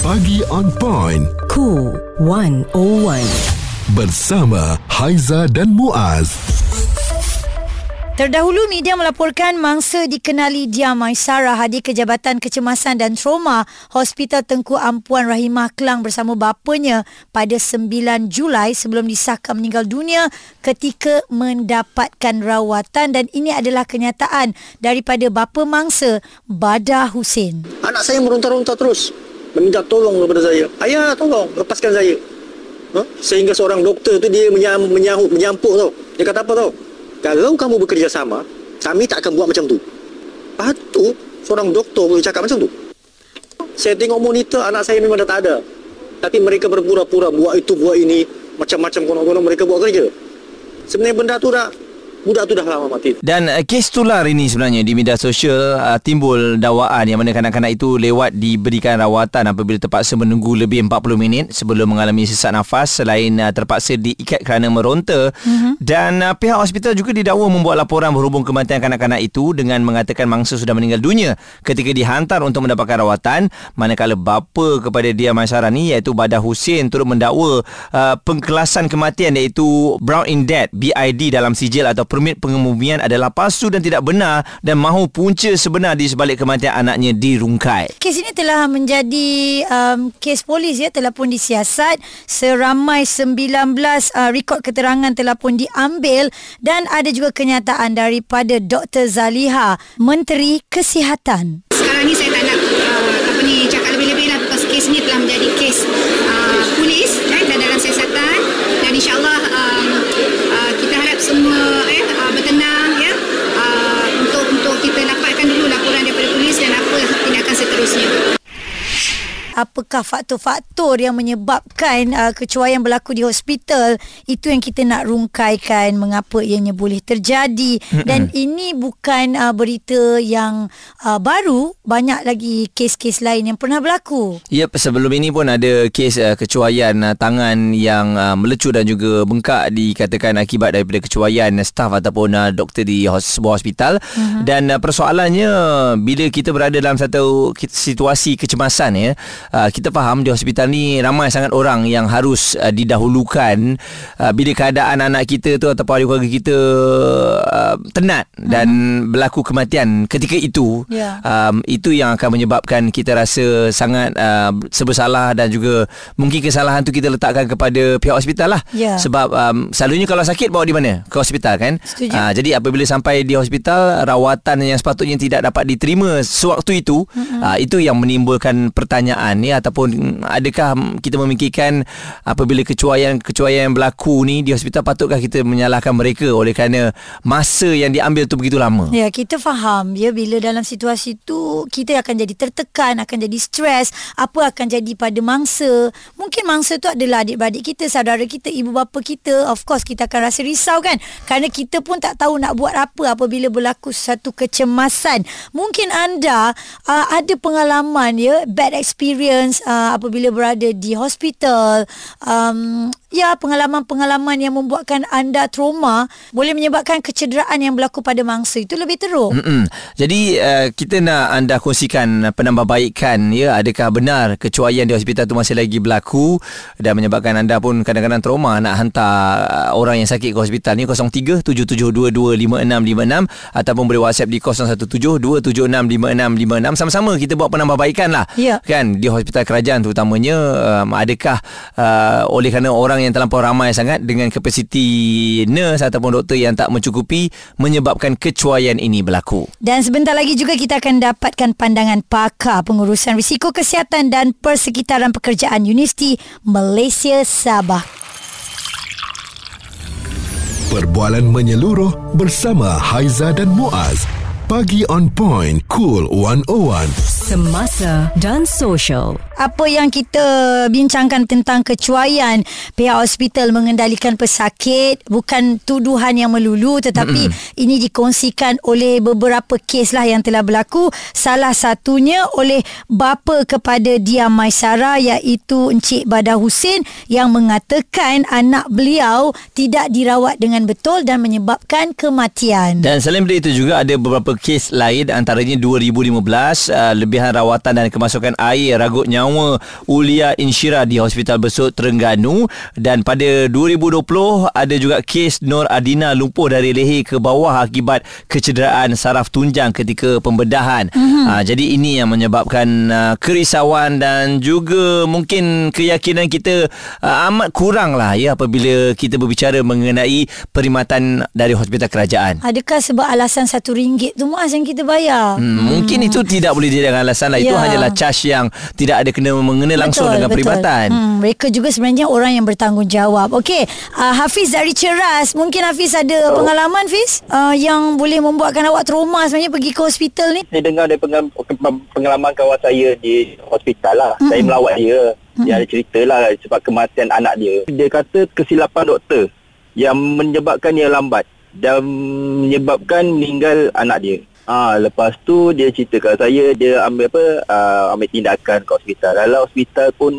Pagi on point. Cool 101. Bersama Haiza dan Muaz. Terdahulu media melaporkan mangsa dikenali Dia Maisara hadir ke Jabatan Kecemasan dan Trauma Hospital Tengku Ampuan Rahimah Kelang bersama bapanya pada 9 Julai sebelum disahkan meninggal dunia ketika mendapatkan rawatan dan ini adalah kenyataan daripada bapa mangsa Badah Hussein. Anak saya meronta-ronta terus Meminta tolong kepada saya. Ayah tolong lepaskan saya. Ha? Sehingga seorang doktor tu dia menyam, menyahut, menyampuk tau. Dia kata apa tau? Kalau kamu bekerjasama Kami tak akan buat macam tu. Patut seorang doktor boleh cakap macam tu. Saya tengok monitor anak saya memang dah tak ada. Tapi mereka berpura-pura buat itu buat ini. Macam-macam konon-konon mereka buat kerja. Sebenarnya benda tu dah Budak tu dah lama mati. Dan uh, kes tular ini sebenarnya di media sosial uh, timbul dakwaan yang mana kanak-kanak itu lewat diberikan rawatan apabila terpaksa menunggu lebih 40 minit sebelum mengalami sesak nafas selain uh, terpaksa diikat kerana meronta. Mm-hmm. dan uh, pihak hospital juga didakwa membuat laporan berhubung kematian kanak-kanak itu dengan mengatakan mangsa sudah meninggal dunia ketika dihantar untuk mendapatkan rawatan. Manakala bapa kepada dia masyarakat ni iaitu Badah Hussein turut mendakwa uh, pengkelasan kematian iaitu Brown in Death BID dalam sijil atau permit pengemumian adalah palsu dan tidak benar dan mahu punca sebenar di sebalik kematian anaknya dirungkai. Kes ini telah menjadi um, kes polis ya telah pun disiasat seramai 19 uh, rekod keterangan telah pun diambil dan ada juga kenyataan daripada Dr Zaliha Menteri Kesihatan. Apakah faktor-faktor yang menyebabkan uh, kecuaian berlaku di hospital? Itu yang kita nak rungkaikan mengapa ianya boleh terjadi. Dan ini bukan uh, berita yang uh, baru. Banyak lagi kes-kes lain yang pernah berlaku. Yep, sebelum ini pun ada kes uh, kecuaian uh, tangan yang uh, melecur dan juga bengkak dikatakan akibat daripada kecuaian uh, staf ataupun uh, doktor di hos- sebuah hospital. Uh-huh. dan uh, persoalannya bila kita berada dalam satu situasi kecemasan ya uh, kita faham di hospital ni ramai sangat orang yang harus uh, didahulukan uh, bila keadaan anak kita tu ataupun ahli keluarga kita uh, tenat dan uh-huh. berlaku kematian ketika itu Ya. um, itu yang akan menyebabkan kita rasa sangat uh, sebersalah dan juga mungkin kesalahan tu kita letakkan kepada pihak hospital lah Ya. sebab um, selalunya kalau sakit bawa di mana ke hospital kan Setuju. Ah, jadi apabila sampai di hospital rawatan yang sepatutnya tidak dapat diterima sewaktu itu mm-hmm. uh, itu yang menimbulkan pertanyaan ya ataupun adakah kita memikirkan apabila kecuaian-kecuaian yang berlaku ni di hospital patutkah kita menyalahkan mereka oleh kerana masa yang diambil tu begitu lama Ya, kita faham ya bila dalam situasi tu kita akan jadi tertekan, akan jadi stres, apa akan jadi pada mangsa. Mungkin mangsa tu adalah adik-beradik kita, saudara kita, ibu bapa kita. Of course kita akan rasa risau kan? Kerana kita pun tak tahu nak buat apa apabila berlaku satu kecemasan. Mungkin anda uh, ada pengalaman ya, bad experience uh, apabila berada di hospital. Um, ya, pengalaman-pengalaman yang membuatkan anda trauma boleh menyebabkan kecederaan yang berlaku pada mangsa itu lebih teruk. Mm-mm. Jadi uh, kita nak anda kongsikan penambahbaikan ya adakah benar kecuaian di hospital tu masih lagi berlaku dan menyebabkan anda pun kadang-kadang trauma nak hantar uh, orang yang sakit ke hospital ni 0377225656 ataupun boleh WhatsApp di 0172765656 sama-sama kita buat penambahbaikan lah Ya. kan di hospital kerajaan terutamanya um, adakah uh, oleh kerana orang yang terlampau ramai sangat dengan kapasiti nurse ataupun doktor yang tak mencukupi menyebabkan kecuaian ini berlaku Dan sebentar lagi juga kita akan dapatkan pandangan pakar pengurusan risiko kesihatan dan persekitaran pekerjaan Universiti Malaysia Sabah. Perbualan menyeluruh bersama Haiza dan Muaz. Pagi on point. Cool 101. Semasa dan sosial. Apa yang kita bincangkan tentang kecuaian pihak hospital mengendalikan pesakit bukan tuduhan yang melulu tetapi mm-hmm. ini dikongsikan oleh beberapa kes lah yang telah berlaku salah satunya oleh bapa kepada Dia Maisara iaitu Encik Badah Hussein yang mengatakan anak beliau tidak dirawat dengan betul dan menyebabkan kematian. Dan selain daripada itu juga ada beberapa kes lain antaranya 2015 uh, lebihan rawatan dan kemasukan air ragut nyawa Ulia Insyira di Hospital Besut Terengganu dan pada 2020 ada juga kes Nur Adina lumpuh dari leher ke bawah akibat kecederaan saraf tunjang ketika pembedahan. Mm-hmm. Ha, jadi ini yang menyebabkan uh, kerisauan dan juga mungkin keyakinan kita uh, amat kurang lah ya apabila kita berbicara mengenai perkhidmatan dari hospital kerajaan. Adakah sebab alasan satu ringgit tu Muaz yang kita bayar? Hmm, mungkin itu tidak boleh dijadikan alasan lah. Itu Ya. hanyalah charge yang tidak ada kena mengena langsung dengan perkhidmatan. Hmm, mereka juga sebenarnya orang yang bertanggungjawab. Okey, uh, Hafiz dari Ceras. Mungkin Hafiz ada oh. pengalaman Hafiz uh, yang boleh membuatkan awak trauma sebenarnya pergi ke hospital ni? saya dengar dari pengalaman, pengalaman kawan saya di hospital lah. Mm-hmm. Saya melawat dia. Dia ada cerita lah sebab kematian anak dia. Dia kata kesilapan doktor yang menyebabkan dia lambat dan menyebabkan meninggal anak dia. Ah, lepas tu dia ceritakan saya dia ambil apa uh, ambil tindakan ke hospital. Dalam hospital pun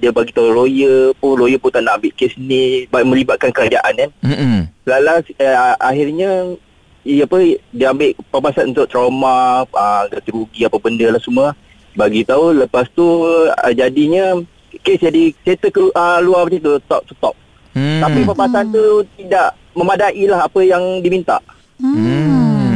dia bagi tahu lawyer pun lawyer pun tak nak ambil kes ni melibatkan kerajaan kan. Mm-mm. Lala uh, akhirnya ia apa dia ambil pembahasan untuk trauma uh, rugi apa benda lah semua bagi tahu lepas tu uh, jadinya kes jadi settle ke uh, luar macam tu stop stop Hmm. tapi pembahasan tu tidak memadai lah apa yang diminta Hmm.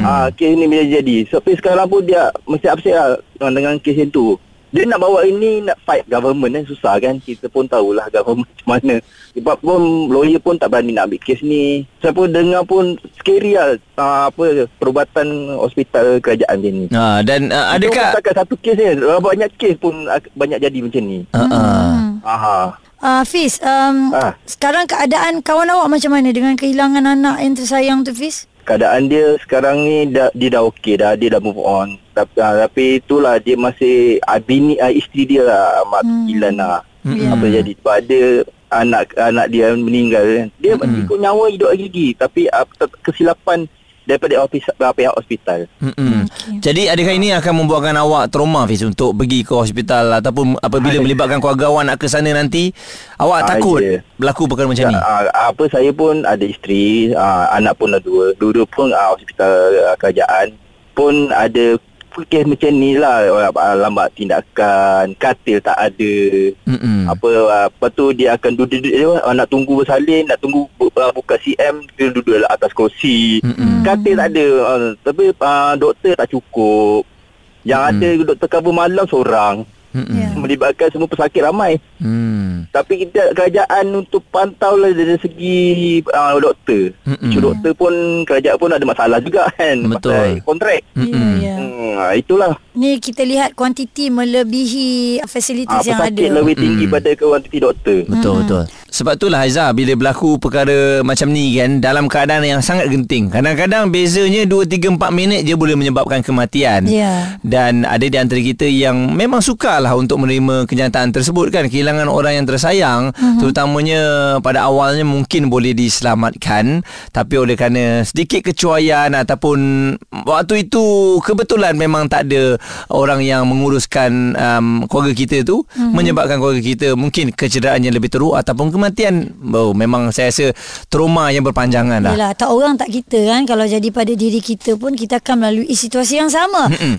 Ah, kes ni bila jadi. Sampai sekarang pun dia mesti upset lah dengan- dengan kes yang tu. Dia nak bawa ini nak fight government kan susah kan. Kita pun tahulah government macam mana. Sebab pun lawyer pun tak berani nak ambil kes ni. Saya pun dengar pun scary lah ah, apa perubatan hospital kerajaan dia ni. Ha, dan uh, Itu adakah pun takat satu kes ni. Banyak kes pun ak- banyak jadi macam ni. uh, uh. Aha. Uh, Hafiz, um, Ah. sekarang keadaan kawan awak macam mana dengan kehilangan anak yang tersayang tu Hafiz? Keadaan dia sekarang ni dah, dia dah okey dah dia dah move on tapi, uh, tapi itulah dia masih uh, bini uh, isteri dia lah mak hmm. Ilan lah Hmm. hmm. apa jadi sebab ada anak anak dia meninggal kan dia hmm. ikut nyawa hidup lagi tapi uh, kesilapan daripada ofis, uh, pihak hospital Mm-mm. Jadi adakah ini akan membuatkan awak trauma Fiz untuk pergi ke hospital ataupun apabila melibatkan keluarga awak nak ke sana nanti awak Ah, takut ya. berlaku perkara macam ni? Uh, apa saya pun ada isteri, anak pun ada dua. Dua-dua pun hospital kerajaan pun ada kes macam ni lah lambat tindakan, katil tak ada. Mm-mm. Apa uh, lepas tu dia akan duduk, uh, nak tunggu bersalin, nak tunggu uh, buka CM, dia duduk lah atas kerusi. Mm-mm. Katil tak ada. Uh, tapi doktor tak cukup. Yang Mm-mm. ada doktor cover malam seorang. Mm-mm. Ya. Melibatkan semua pesakit ramai. Hmm. Tapi kita kerajaan untuk pantau lah dari segi uh, doktor. Mm-mm. Isu doktor pun kerajaan pun ada masalah juga kan. Betul. Pasal kontrak. Ya, ya. Hmm, ah, itulah. Ni kita lihat kuantiti melebihi fasilitis Ah, yang pesakit ada. lebih tinggi Mm. pada kuantiti doktor. Betul betul. Sebab itulah Haizah bila berlaku perkara macam ni kan dalam keadaan yang sangat genting. Kadang-kadang bezanya 2 3 4 minit je boleh menyebabkan kematian. Ya. Dan ada di antara kita yang memang sukalah untuk menerima kenyataan tersebut kan kehilangan orang yang tersayang uh-huh. terutamanya pada awalnya mungkin boleh diselamatkan tapi oleh kerana sedikit kecuaian ataupun waktu itu kebetulan memang tak ada orang yang menguruskan um, keluarga kita tu uh-huh. menyebabkan keluarga kita mungkin kecederaannya lebih teruk ataupun kematian oh, memang saya rasa trauma yang berpanjangan lah. Yelah, tak orang tak kita kan Kalau jadi pada diri kita pun Kita akan melalui situasi yang sama Mm-mm.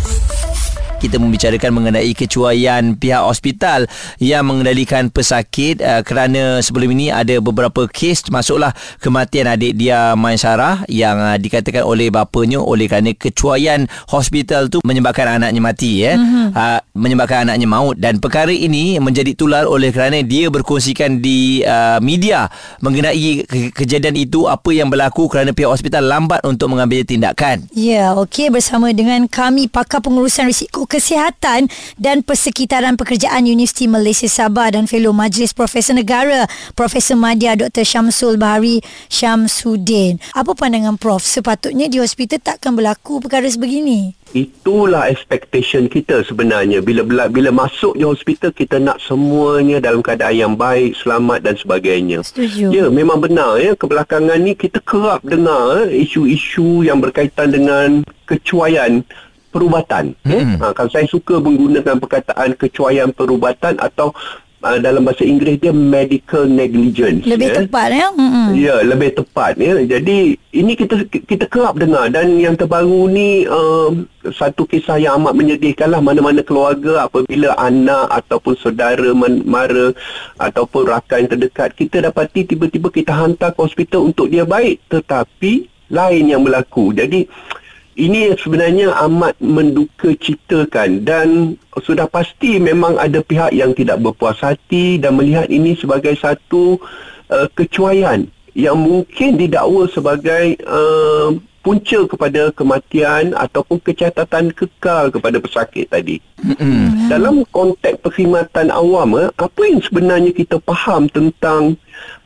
Kita membicarakan mengenai kecuaian pihak hospital yang mengendalikan pesakit. Uh, kerana sebelum ini ada beberapa kes masuklah kematian adik dia Maisarah yang uh, dikatakan oleh bapanya oleh kerana kecuaian hospital tu menyebabkan anaknya mati ya. Mm-hmm. uh, menyebabkan anaknya maut. Dan perkara ini menjadi tular oleh kerana dia berkongsikan di uh, media mengenai ke- kejadian itu apa yang berlaku kerana pihak hospital lambat untuk mengambil tindakan. Ya, okey bersama dengan kami pakar pengurusan risiko kesihatan dan persekitaran pekerjaan Universiti Malaysia Sabah dan fellow Majlis Profesor Negara Profesor Madya Dr. Syamsul Bahari Syamsuddin. Apa pandangan Prof? Sepatutnya di hospital takkan berlaku perkara sebegini. Itulah expectation kita sebenarnya. Bila bila, bila masuk di hospital kita nak semuanya dalam keadaan yang baik, selamat dan sebagainya. Setuju. Ya, memang benar ya. Kebelakangan ni kita kerap dengar eh, isu-isu yang berkaitan dengan kecuaian perubatan. Mm-hmm. Ha, kalau saya suka menggunakan perkataan kecuaian perubatan atau uh, dalam bahasa Inggeris dia medical negligence. Lebih ya. tepat ya. Mm-mm. Ya, lebih tepat ya. Jadi ini kita kita kerap dengar dan yang terbaru ni uh, satu kisah yang amat menyedihkan lah mana-mana keluarga apabila anak ataupun saudara men- mara ataupun rakan terdekat kita dapati tiba-tiba kita hantar ke hospital untuk dia baik tetapi lain yang berlaku. Jadi ini sebenarnya amat menduka citakan dan sudah pasti memang ada pihak yang tidak berpuas hati dan melihat ini sebagai satu uh, kecuaian yang mungkin didakwa sebagai uh, punca kepada kematian ataupun kecacatan kekal kepada pesakit tadi. Mm-hmm. Dalam konteks perkhidmatan awam, eh, apa yang sebenarnya kita faham tentang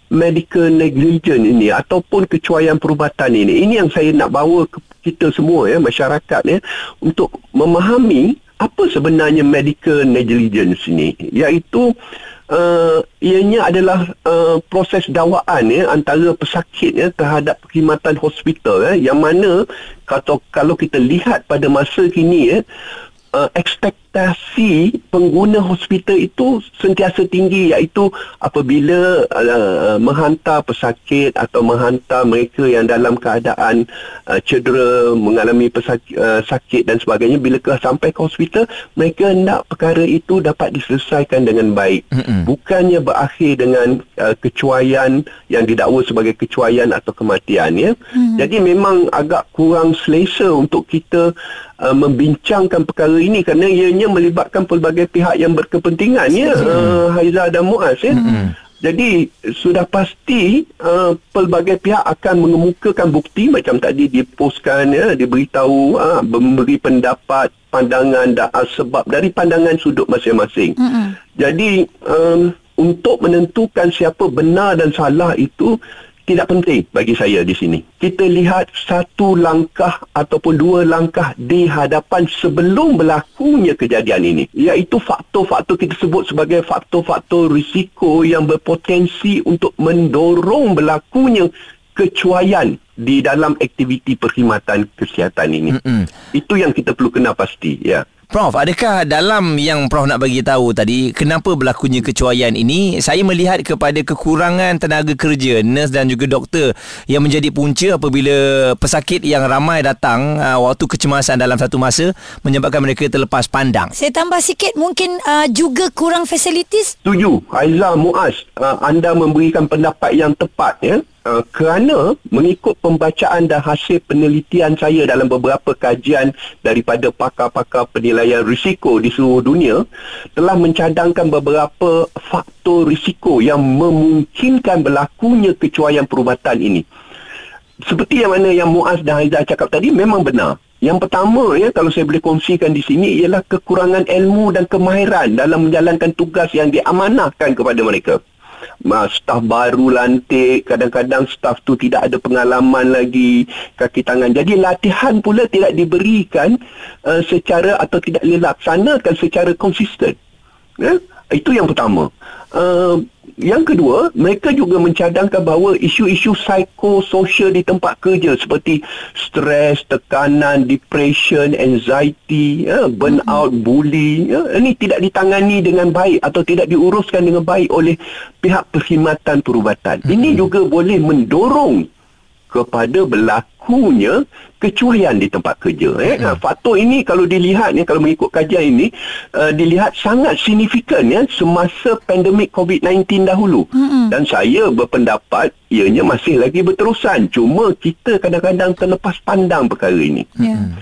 medical negligence ini ataupun kecuaian perubatan ini. Ini yang saya nak bawa ke kita semua ya masyarakat ya untuk memahami apa sebenarnya medical negligence ini iaitu uh, ianya adalah uh, proses dakwaan ya antara pesakit ya terhadap perkhidmatan hospital ya yang mana kalau kalau kita lihat pada masa kini ya uh, ekspektasi pengguna hospital itu sentiasa tinggi iaitu apabila uh, menghantar pesakit atau menghantar mereka yang dalam keadaan uh, cedera mengalami pesakit, uh, sakit dan sebagainya bila ke sampai ke hospital mereka nak perkara itu dapat diselesaikan dengan baik Mm-mm. bukannya berakhir dengan uh, kecuaian yang didakwa sebagai kecuaian atau kematian ya mm. jadi memang agak kurang selesa untuk kita uh, membincangkan perkara ini kerana ianya melibatkan pelbagai pihak yang berkepentingan ya uh, Haiza dan Muaz ya. Mm-hmm. Jadi sudah pasti uh, pelbagai pihak akan mengemukakan bukti macam tadi dipostkan ya diberitahu uh, memberi pendapat pandangan dan uh, sebab dari pandangan sudut masing-masing. Mm-hmm. Jadi um, untuk menentukan siapa benar dan salah itu tidak penting bagi saya di sini. Kita lihat satu langkah ataupun dua langkah di hadapan sebelum berlakunya kejadian ini. Iaitu faktor-faktor kita sebut sebagai faktor-faktor risiko yang berpotensi untuk mendorong berlakunya kecuaian di dalam aktiviti perkhidmatan kesihatan ini. Mm-mm. Itu yang kita perlu kenal pasti. Ya. Prof, adakah dalam yang Prof nak bagi tahu tadi kenapa berlakunya kecuaian ini saya melihat kepada kekurangan tenaga kerja nurse dan juga doktor yang menjadi punca apabila pesakit yang ramai datang uh, waktu kecemasan dalam satu masa menyebabkan mereka terlepas pandang. Saya tambah sikit mungkin uh, juga kurang facilities. Setuju. Aizah Muaz, uh, anda memberikan pendapat yang tepat ya. Uh, kerana mengikut pembacaan dan hasil penelitian saya dalam beberapa kajian daripada pakar-pakar penilaian risiko di seluruh dunia telah mencadangkan beberapa faktor risiko yang memungkinkan berlakunya kecuaian perubatan ini. Seperti yang mana yang Muaz dan Haizah cakap tadi memang benar. Yang pertama ya kalau saya boleh kongsikan di sini ialah kekurangan ilmu dan kemahiran dalam menjalankan tugas yang diamanahkan kepada mereka staf baru lantik kadang-kadang staf tu tidak ada pengalaman lagi kaki tangan. Jadi latihan pula tidak diberikan uh, secara atau tidak dilaksanakan secara konsisten. Ya? Itu yang pertama uh, yang kedua, mereka juga mencadangkan bahawa isu-isu psikososial di tempat kerja seperti stres, tekanan, depression, anxiety, ya, burnout, mm-hmm. bully, ya, ini tidak ditangani dengan baik atau tidak diuruskan dengan baik oleh pihak perkhidmatan perubatan. Mm-hmm. Ini juga boleh mendorong kepada berlakunya kecuaian di tempat kerja. Eh. Hmm. Faktor ini kalau dilihat, ya, kalau mengikut kajian ini, uh, dilihat sangat signifikan ya, semasa pandemik COVID-19 dahulu. Hmm. Dan saya berpendapat ianya masih lagi berterusan. Cuma kita kadang-kadang terlepas pandang perkara ini. Hmm.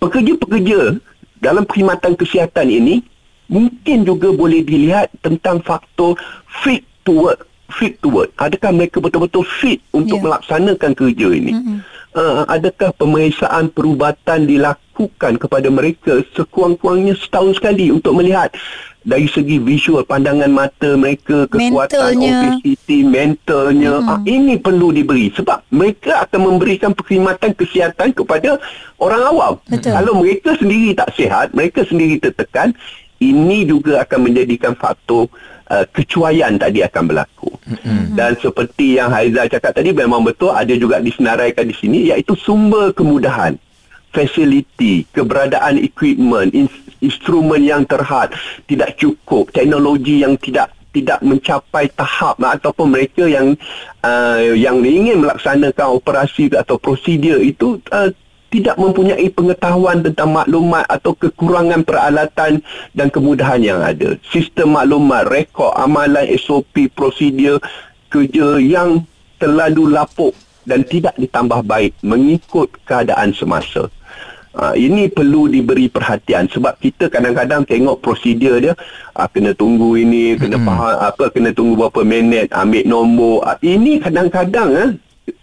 Pekerja-pekerja dalam perkhidmatan kesihatan ini mungkin juga boleh dilihat tentang faktor fit to work fit to work? Adakah mereka betul-betul fit untuk yeah. melaksanakan kerja ini? Mm-hmm. Uh, adakah pemeriksaan perubatan dilakukan kepada mereka sekurang-kurangnya setahun sekali untuk melihat dari segi visual pandangan mata mereka kekuatan obesity mentalnya mm-hmm. uh, ini perlu diberi sebab mereka akan memberikan perkhidmatan kesihatan kepada orang awam Betul. kalau mereka sendiri tak sihat mereka sendiri tertekan ini juga akan menjadikan faktor uh, kecuaian tadi akan berlaku. Mm-hmm. Dan seperti yang Haizal cakap tadi memang betul ada juga disenaraikan di sini iaitu sumber kemudahan. fasiliti, keberadaan equipment, in, instrumen yang terhad tidak cukup, teknologi yang tidak tidak mencapai tahap ataupun mereka yang uh, yang ingin melaksanakan operasi atau prosedur itu uh, tidak mempunyai pengetahuan tentang maklumat atau kekurangan peralatan dan kemudahan yang ada. Sistem maklumat, rekod, amalan, SOP, prosedur kerja yang terlalu lapuk dan tidak ditambah baik mengikut keadaan semasa. Ha, ini perlu diberi perhatian sebab kita kadang-kadang tengok prosedur dia ha, kena tunggu ini kena mm-hmm. faham apa kena tunggu berapa minit ambil nombor ha, ini kadang-kadang ha,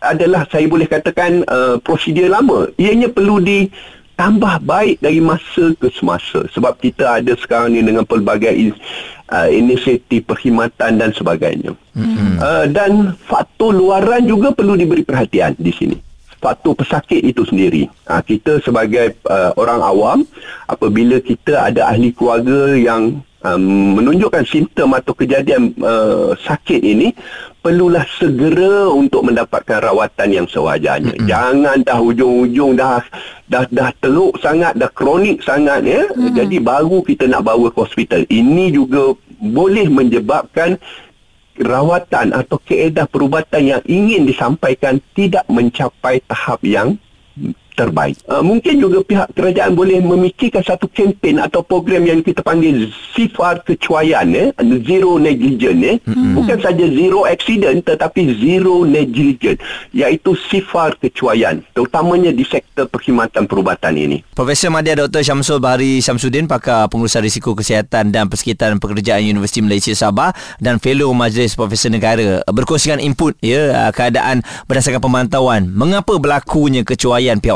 adalah saya boleh katakan uh, prosedur lama ianya perlu ditambah baik dari masa ke semasa sebab kita ada sekarang ni dengan pelbagai uh, inisiatif perkhidmatan dan sebagainya mm-hmm. uh, dan faktor luaran juga perlu diberi perhatian di sini faktor pesakit itu sendiri. Ha, kita sebagai uh, orang awam, apabila kita ada ahli keluarga yang um, menunjukkan simptom atau kejadian uh, sakit ini, perlulah segera untuk mendapatkan rawatan yang sewajarnya. Mm-hmm. Jangan dah hujung-hujung dah dah dah teruk sangat, dah kronik sangat ya. Mm-hmm. Jadi baru kita nak bawa ke hospital. Ini juga boleh menyebabkan rawatan atau keedah perubatan yang ingin disampaikan tidak mencapai tahap yang terbaik. Uh, mungkin juga pihak kerajaan boleh memikirkan satu kempen atau program yang kita panggil sifar kecuaian eh, zero negligence eh. Mm-hmm. Bukan saja zero accident tetapi zero negligence iaitu sifar kecuaian terutamanya di sektor perkhidmatan perubatan ini. Profesor Madya Dr. Syamsul Bahari Syamsuddin pakar pengurusan risiko kesihatan dan persekitaran pekerjaan Universiti Malaysia Sabah dan fellow Majlis Profesor Negara berkongsikan input ya keadaan berdasarkan pemantauan mengapa berlakunya kecuaian pihak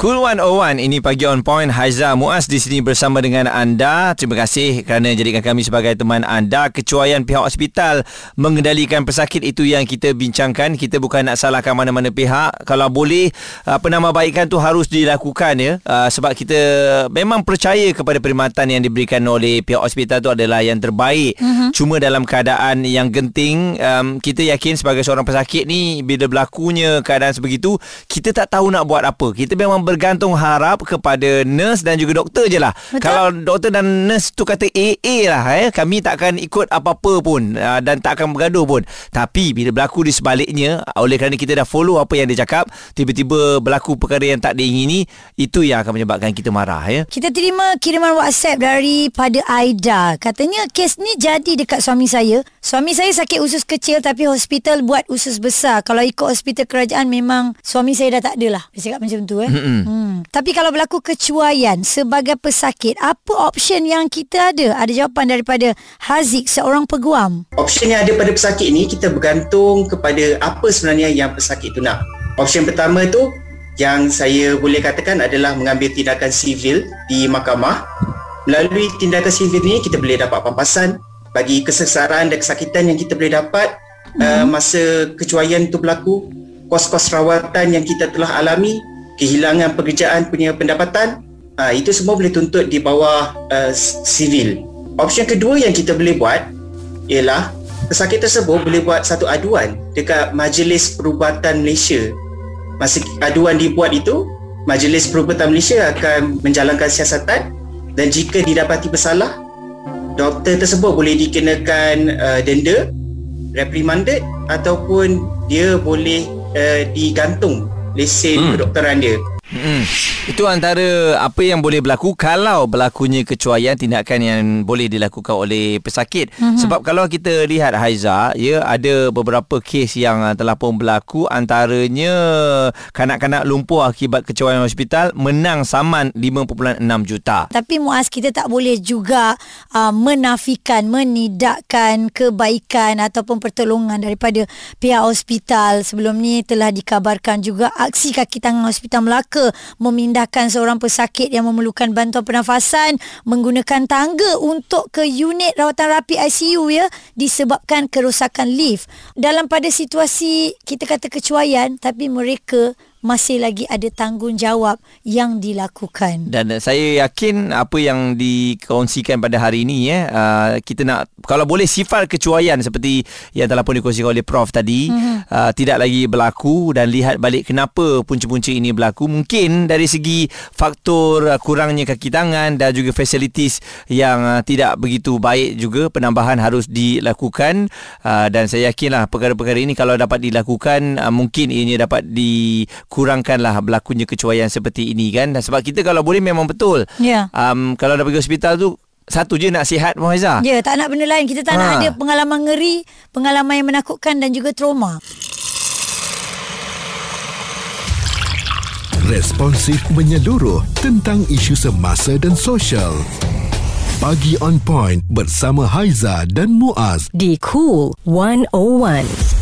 Cool 101 ini pagi on point Haiza Muaz di sini bersama dengan anda. Terima kasih kerana jadikan kami sebagai teman anda. Kecuaian pihak hospital mengendalikan pesakit itu yang kita bincangkan. Kita bukan nak salahkan mana-mana pihak. Kalau boleh apa nama baikkan tu harus dilakukan ya. Uh, sebab kita memang percaya kepada perkhidmatan yang diberikan oleh pihak hospital tu adalah yang terbaik. Uh-huh. Cuma dalam keadaan yang genting kita yakin sebagai seorang pesakit ni bila berlakunya keadaan sebegitu kita tak tahu nak buat apa. Kita memang bergantung harap kepada nurse dan juga doktor je lah. Betul. Kalau doktor dan nurse tu kata AA lah eh, kami tak akan ikut apa-apa pun uh, dan tak akan bergaduh pun. Tapi bila berlaku di sebaliknya, oleh kerana kita dah follow apa yang dia cakap, tiba-tiba berlaku perkara yang tak diingini, itu yang akan menyebabkan kita marah ya. Kita terima kiriman WhatsApp daripada Aida. Katanya kes ni jadi dekat suami saya. Suami saya sakit usus kecil tapi hospital buat usus besar. Kalau ikut hospital kerajaan memang suami saya dah tak ada lah. Dia cakap macam tu eh. Mm-hmm. Hmm. Tapi kalau berlaku kecuaian sebagai pesakit, apa option yang kita ada? Ada jawapan daripada Haziq, seorang peguam. Option yang ada pada pesakit ini, kita bergantung kepada apa sebenarnya yang pesakit itu nak. Option pertama itu, yang saya boleh katakan adalah mengambil tindakan sivil di mahkamah. Melalui tindakan sivil ini, kita boleh dapat pampasan bagi kesesaran dan kesakitan yang kita boleh dapat hmm. uh, masa kecuaian itu berlaku, kos-kos rawatan yang kita telah alami kehilangan pekerjaan punya pendapatan uh, itu semua boleh tuntut di bawah uh, sivil. Option kedua yang kita boleh buat ialah pesakit tersebut boleh buat satu aduan dekat Majlis Perubatan Malaysia. Masa aduan dibuat itu, Majlis Perubatan Malaysia akan menjalankan siasatan dan jika didapati bersalah, doktor tersebut boleh dikenakan uh, denda, reprimanded ataupun dia boleh uh, digantung lesen hmm. kedokteran dia. Hmm. Itu antara apa yang boleh berlaku kalau berlakunya kecuaian tindakan yang boleh dilakukan oleh pesakit. Hmm. Sebab kalau kita lihat Haiza, ya ada beberapa kes yang telah pun berlaku antaranya kanak-kanak lumpuh akibat kecuaian hospital menang saman 5.6 juta. Tapi Muaz kita tak boleh juga uh, menafikan menidakkan kebaikan ataupun pertolongan daripada pihak hospital. Sebelum ni telah dikabarkan juga aksi kaki tangan hospital Melaka mereka memindahkan seorang pesakit yang memerlukan bantuan pernafasan menggunakan tangga untuk ke unit rawatan rapi ICU ya disebabkan kerosakan lift. Dalam pada situasi kita kata kecuaian tapi mereka masih lagi ada tanggungjawab yang dilakukan. Dan uh, saya yakin apa yang dikongsikan pada hari ini ya uh, kita nak kalau boleh sifar kecuaian seperti yang telah pun dikongsikan oleh prof tadi mm-hmm. uh, tidak lagi berlaku dan lihat balik kenapa punca-punca ini berlaku mungkin dari segi faktor uh, kurangnya kaki tangan dan juga facilities yang uh, tidak begitu baik juga penambahan harus dilakukan uh, dan saya yakinlah perkara-perkara ini kalau dapat dilakukan uh, mungkin ini dapat dikurangkanlah berlakunya kecuaian seperti ini kan dan sebab kita kalau boleh memang betul Ya. um, kalau dah pergi hospital tu satu je nak sihat Muhaizah Ya, tak nak benda lain. Kita tak Ha. nak ada pengalaman ngeri, pengalaman yang menakutkan dan juga trauma. Responsif menyeluruh tentang isu semasa dan sosial. Pagi on point bersama Haiza dan Muaz. Di Cool 101.